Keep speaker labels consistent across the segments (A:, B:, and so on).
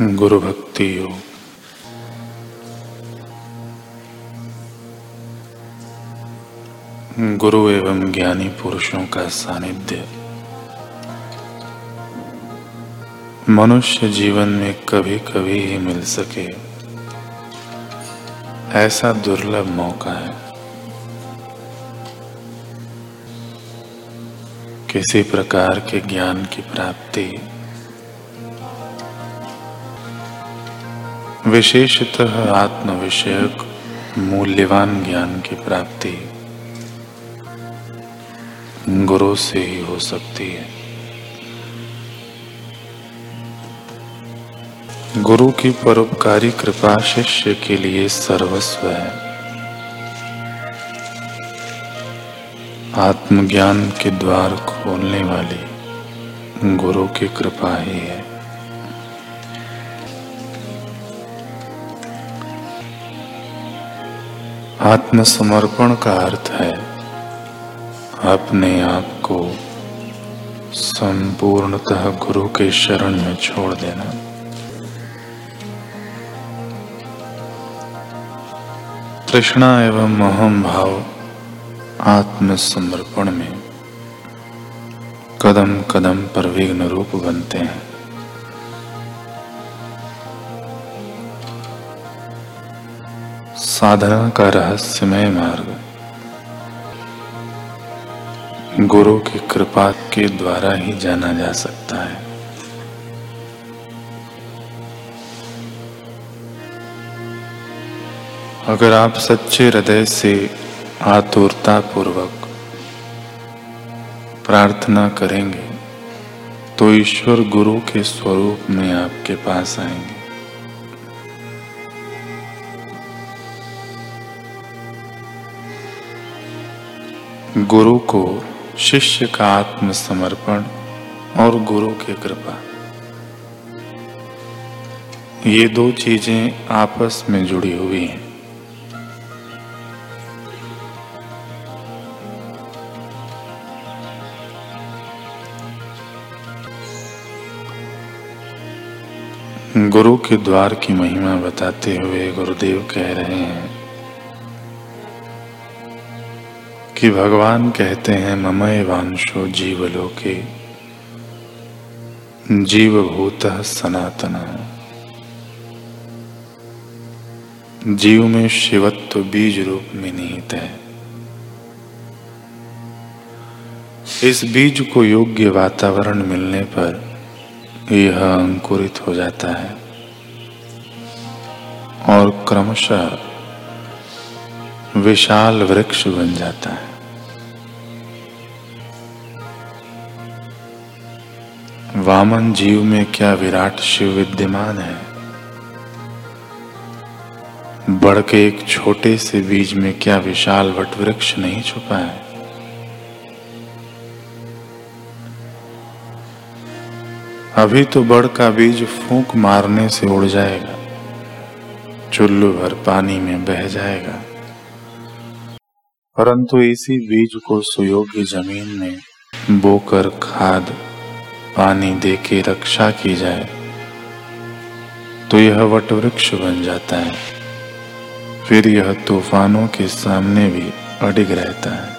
A: गुरु भक्ति योग। गुरु एवं ज्ञानी पुरुषों का सानिध्य। मनुष्य जीवन में कभी कभी ही मिल सके। ऐसा दुर्लभ मौका है। किसी प्रकार के ज्ञान की प्राप्ति विशेषतः आत्म विषयक मूल्यवान ज्ञान की प्राप्ति गुरु से ही हो सकती है। गुरु की परोपकारी कृपा शिष्य के लिए सर्वस्व है। आत्मज्ञान के द्वार खोलने वाली गुरु की कृपा ही है। आत्मसमर्पण का अर्थ है अपने आप को संपूर्णतः गुरु के शरण में छोड़ देना। तृष्णा एवं मोहम भाव आत्मसमर्पण में कदम कदम पर विघ्न रूप बनते हैं। साधना का रहस्यमय मार्ग। गुरु की कृपा के द्वारा ही जाना जा सकता है। अगर आप सच्चे हृदय से आतुरता पूर्वक प्रार्थना करेंगे तो ईश्वर गुरु के स्वरूप में आपके पास आएँगे। गुरु को शिष्य का आत्मसमर्पण और गुरु की कृपा। ये दो चीज़ें आपस में जुड़ी हुई हैं। गुरु के द्वार की महिमा बताते हुए गुरुदेव कह रहे हैं कि भगवान कहते हैं, ममय वांशो जीवलोके, जीवभूत सनातन। जीव में शिवत्व बीज रूप में निहित है। इस बीज को योग्य वातावरण मिलने पर यह अंकुरित हो जाता है। और क्रमशः विशाल वृक्ष बन जाता है। वामन जीव में क्या विराट शिव विद्यमान है? बढ़ के एक छोटे से बीज में क्या विशाल वट वृक्ष नहीं छुपा है? अभी तो बड़ का बीज फूंक मारने से उड़ जाएगा, चुल्लू भर पानी में बह जाएगा। परंतु इसी बीज को सुयोग्य ज़मीन में बोकर खाद पानी दे के रक्षा की जाए तो यह वटवृक्ष बन जाता है। फिर यह तूफानों के सामने भी अडिग रहता है।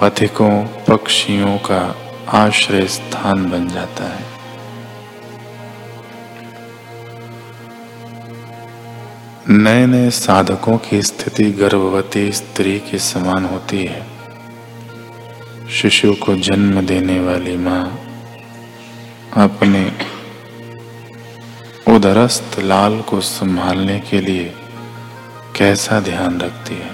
A: पथिकों, पक्षियों का आश्रय स्थान बन जाता है। नए नए साधकों की स्थिति गर्भवती स्त्री के समान होती है। शिशु को जन्म देने वाली माँ अपने उदरस्त लाल को संभालने के लिए कैसा ध्यान रखती है?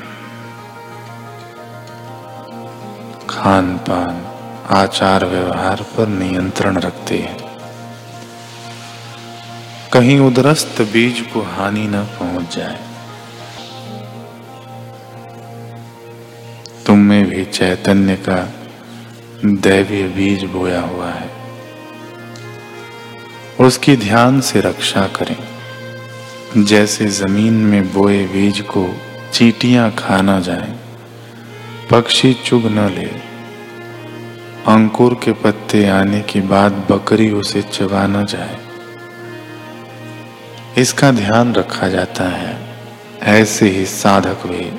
A: खान पान आचार व्यवहार पर नियंत्रण रखती है। कहीं उदरस्त बीज को हानि न पहुँच जाए। तुम में भी चैतन्य का दैवीय बीज बोया हुआ है। उसकी ध्यान से रक्षा करें। जैसे ज़मीन में बोए बीज को चीटियाँ खा न जाए, पक्षी चुग न ले। अंकुर के पत्ते आने के बाद बकरी उसे चबा ना जाए। इसका ध्यान रखा जाता है। ऐसे ही साधक भी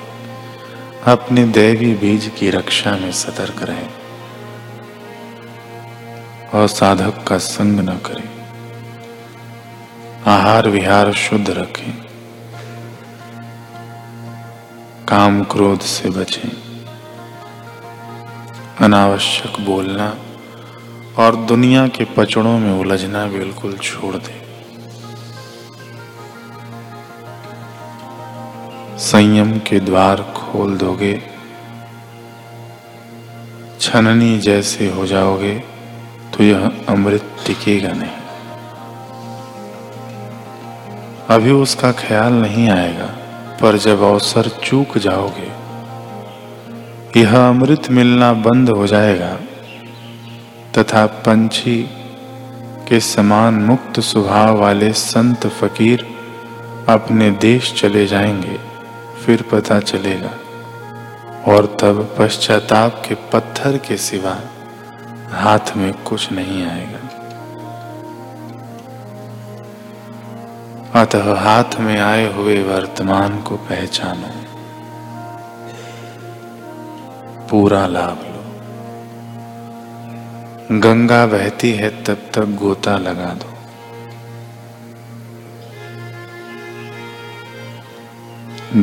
A: अपने दैवी बीज की रक्षा में सतर्क रहे। और साधक का संग न करे। आहार विहार शुद्ध रखें। काम क्रोध से बचें। अनावश्यक बोलना और दुनिया के पचड़ों में उलझना बिल्कुल छोड़ दें। संयम के द्वार खोल दोगे। छननी जैसे हो जाओगे। तो यह अमृत टिकेगा नहीं। अभी उसका ख्याल नहीं आएगा, पर जब अवसर चूक जाओगे, यह अमृत मिलना बंद हो जाएगा, तथा पंछी के समान मुक्त स्वभाव वाले संत फकीर अपने देश चले जाएँगे, फिर पता चलेगा, और तब पश्चाताप के पत्थर के सिवा हाथ में कुछ नहीं आएगा। अतः हाथ में आए हुए वर्तमान को पहचानो। पूरा लाभ लो। गंगा बहती है तब तक गोता लगा दो।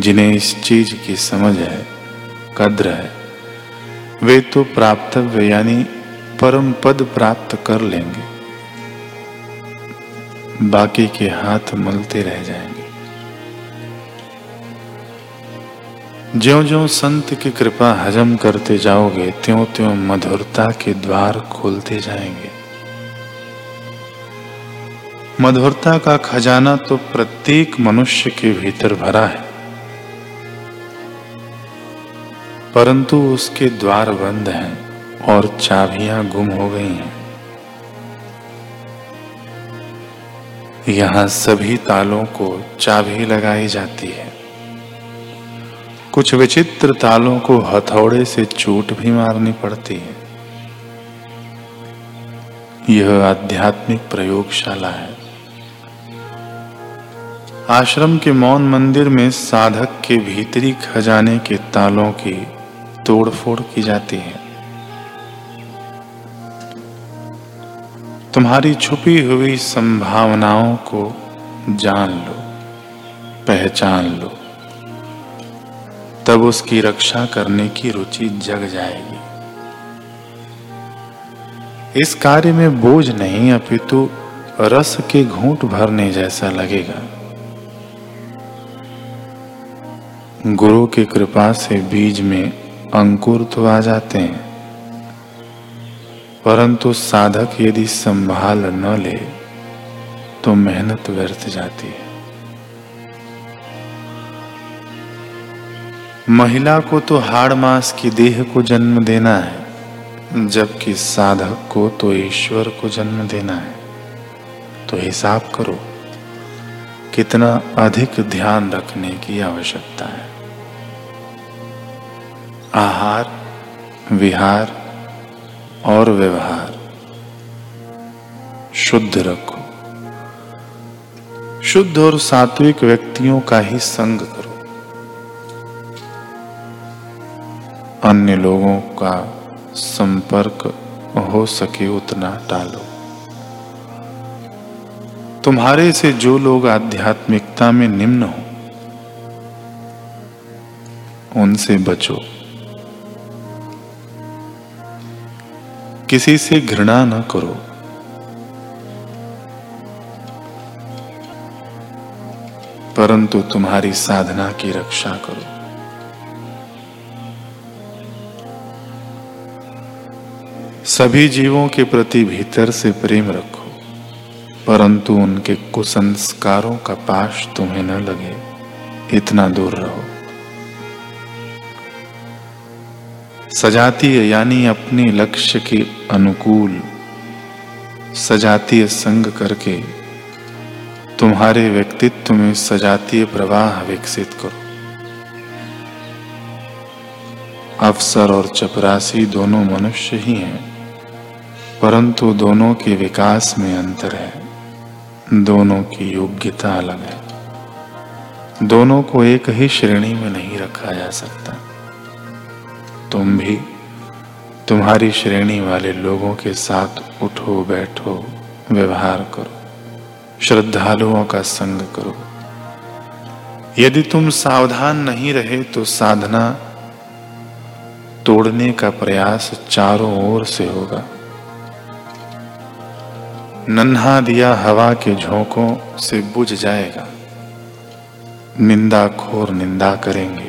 A: जिन्हें इस चीज़ की समझ है, कद्र है, वे तो प्राप्तव्य यानी परम पद प्राप्त कर लेंगे। बाकी के हाथ मलते रह जाएँगे। ज्यो ज्यो संत की कृपा हजम करते जाओगे त्यों त्यों मधुरता के द्वार खोलते जाएँगे। मधुरता का खजाना तो प्रत्येक मनुष्य के भीतर भरा है। परंतु उसके द्वार बंद हैं। और चाबियाँ गुम हो गई। हैं यहाँ सभी तालों को चाबी लगाई जाती है। कुछ विचित्र तालों को हथौड़े से चोट भी मारनी पड़ती है। यह आध्यात्मिक प्रयोगशाला है। आश्रम के मौन मंदिर में साधक के भीतरी खजाने के तालों की तोड़फोड़ की जाती है। तुम्हारी छुपी हुई संभावनाओं को जान लो, पहचान लो। तब उसकी रक्षा करने की रुचि जग जाएगी। इस कार्य में बोझ नहीं, अपितु रस के घूंट भरने जैसा लगेगा। गुरु की कृपा से बीज में अंकुर तो आ जाते हैं। परंतु साधक यदि संभाल न ले तो मेहनत व्यर्थ जाती है। महिला को तो हाड़ मास की देह को जन्म देना है, जबकि साधक को तो ईश्वर को जन्म देना है। तो हिसाब करो, कितना अधिक ध्यान रखने की आवश्यकता है। आहार, विहार और व्यवहार। शुद्ध रखो। शुद्ध और सात्विक व्यक्तियों का ही संग करो। अन्य लोगों का संपर्क हो सके उतना टालो। तुम्हारे से जो लोग आध्यात्मिकता में निम्न हो, उनसे बचो। किसी से घृणा न करो। परंतु तुम्हारी साधना की रक्षा करो। सभी जीवों के प्रति भीतर से प्रेम रखो, परंतु उनके कुसंस्कारों का पाश तुम्हें न लगे, इतना दूर रहो। सजातीय यानी अपने लक्ष्य के अनुकूल सजातीय संग करके तुम्हारे व्यक्तित्व में सजातीय प्रवाह विकसित करो। अफसर और चपरासी दोनों मनुष्य ही हैं, परंतु दोनों के विकास में अंतर है। दोनों की योग्यता अलग है। दोनों को एक ही श्रेणी में नहीं रखा जा सकता। तुम भी तुम्हारी श्रेणी वाले लोगों के साथ उठो, बैठो, व्यवहार करो, श्रद्धालुओं का संग करो। यदि तुम सावधान नहीं रहे तो साधना तोड़ने का प्रयास चारों ओर से होगा। नन्हा दिया हवा के झोंकों से बुझ जाएगा। निंदा खोर निंदा करेंगे।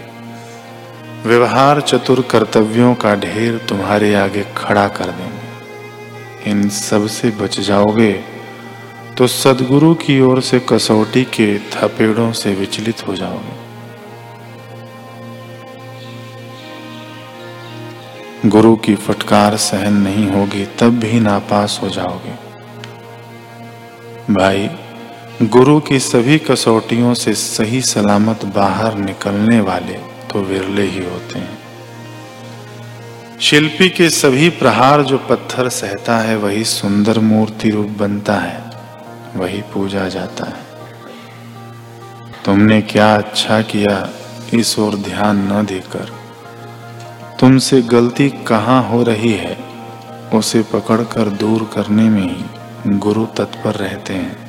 A: व्यवहार चतुर कर्तव्यों का ढेर तुम्हारे आगे खड़ा कर देंगे इन सबसे बच जाओगे तो सदगुरु की ओर से कसौटी के थपेड़ों से विचलित हो जाओगे। गुरु की फटकार सहन नहीं होगी, तब भी नापास हो जाओगे। भाई, गुरु की सभी कसौटियों से सही सलामत बाहर निकलने वाले तो विरले ही होते हैं। शिल्पी के सभी प्रहार जो पत्थर सहता है, वही सुंदर मूर्ति रूप बनता है, वही पूजा जाता है। तुमने क्या अच्छा किया, इस ओर ध्यान न देकर। तुमसे गलती कहाँ हो रही है, उसे पकड़कर दूर करने में ही गुरु तत्पर रहते हैं।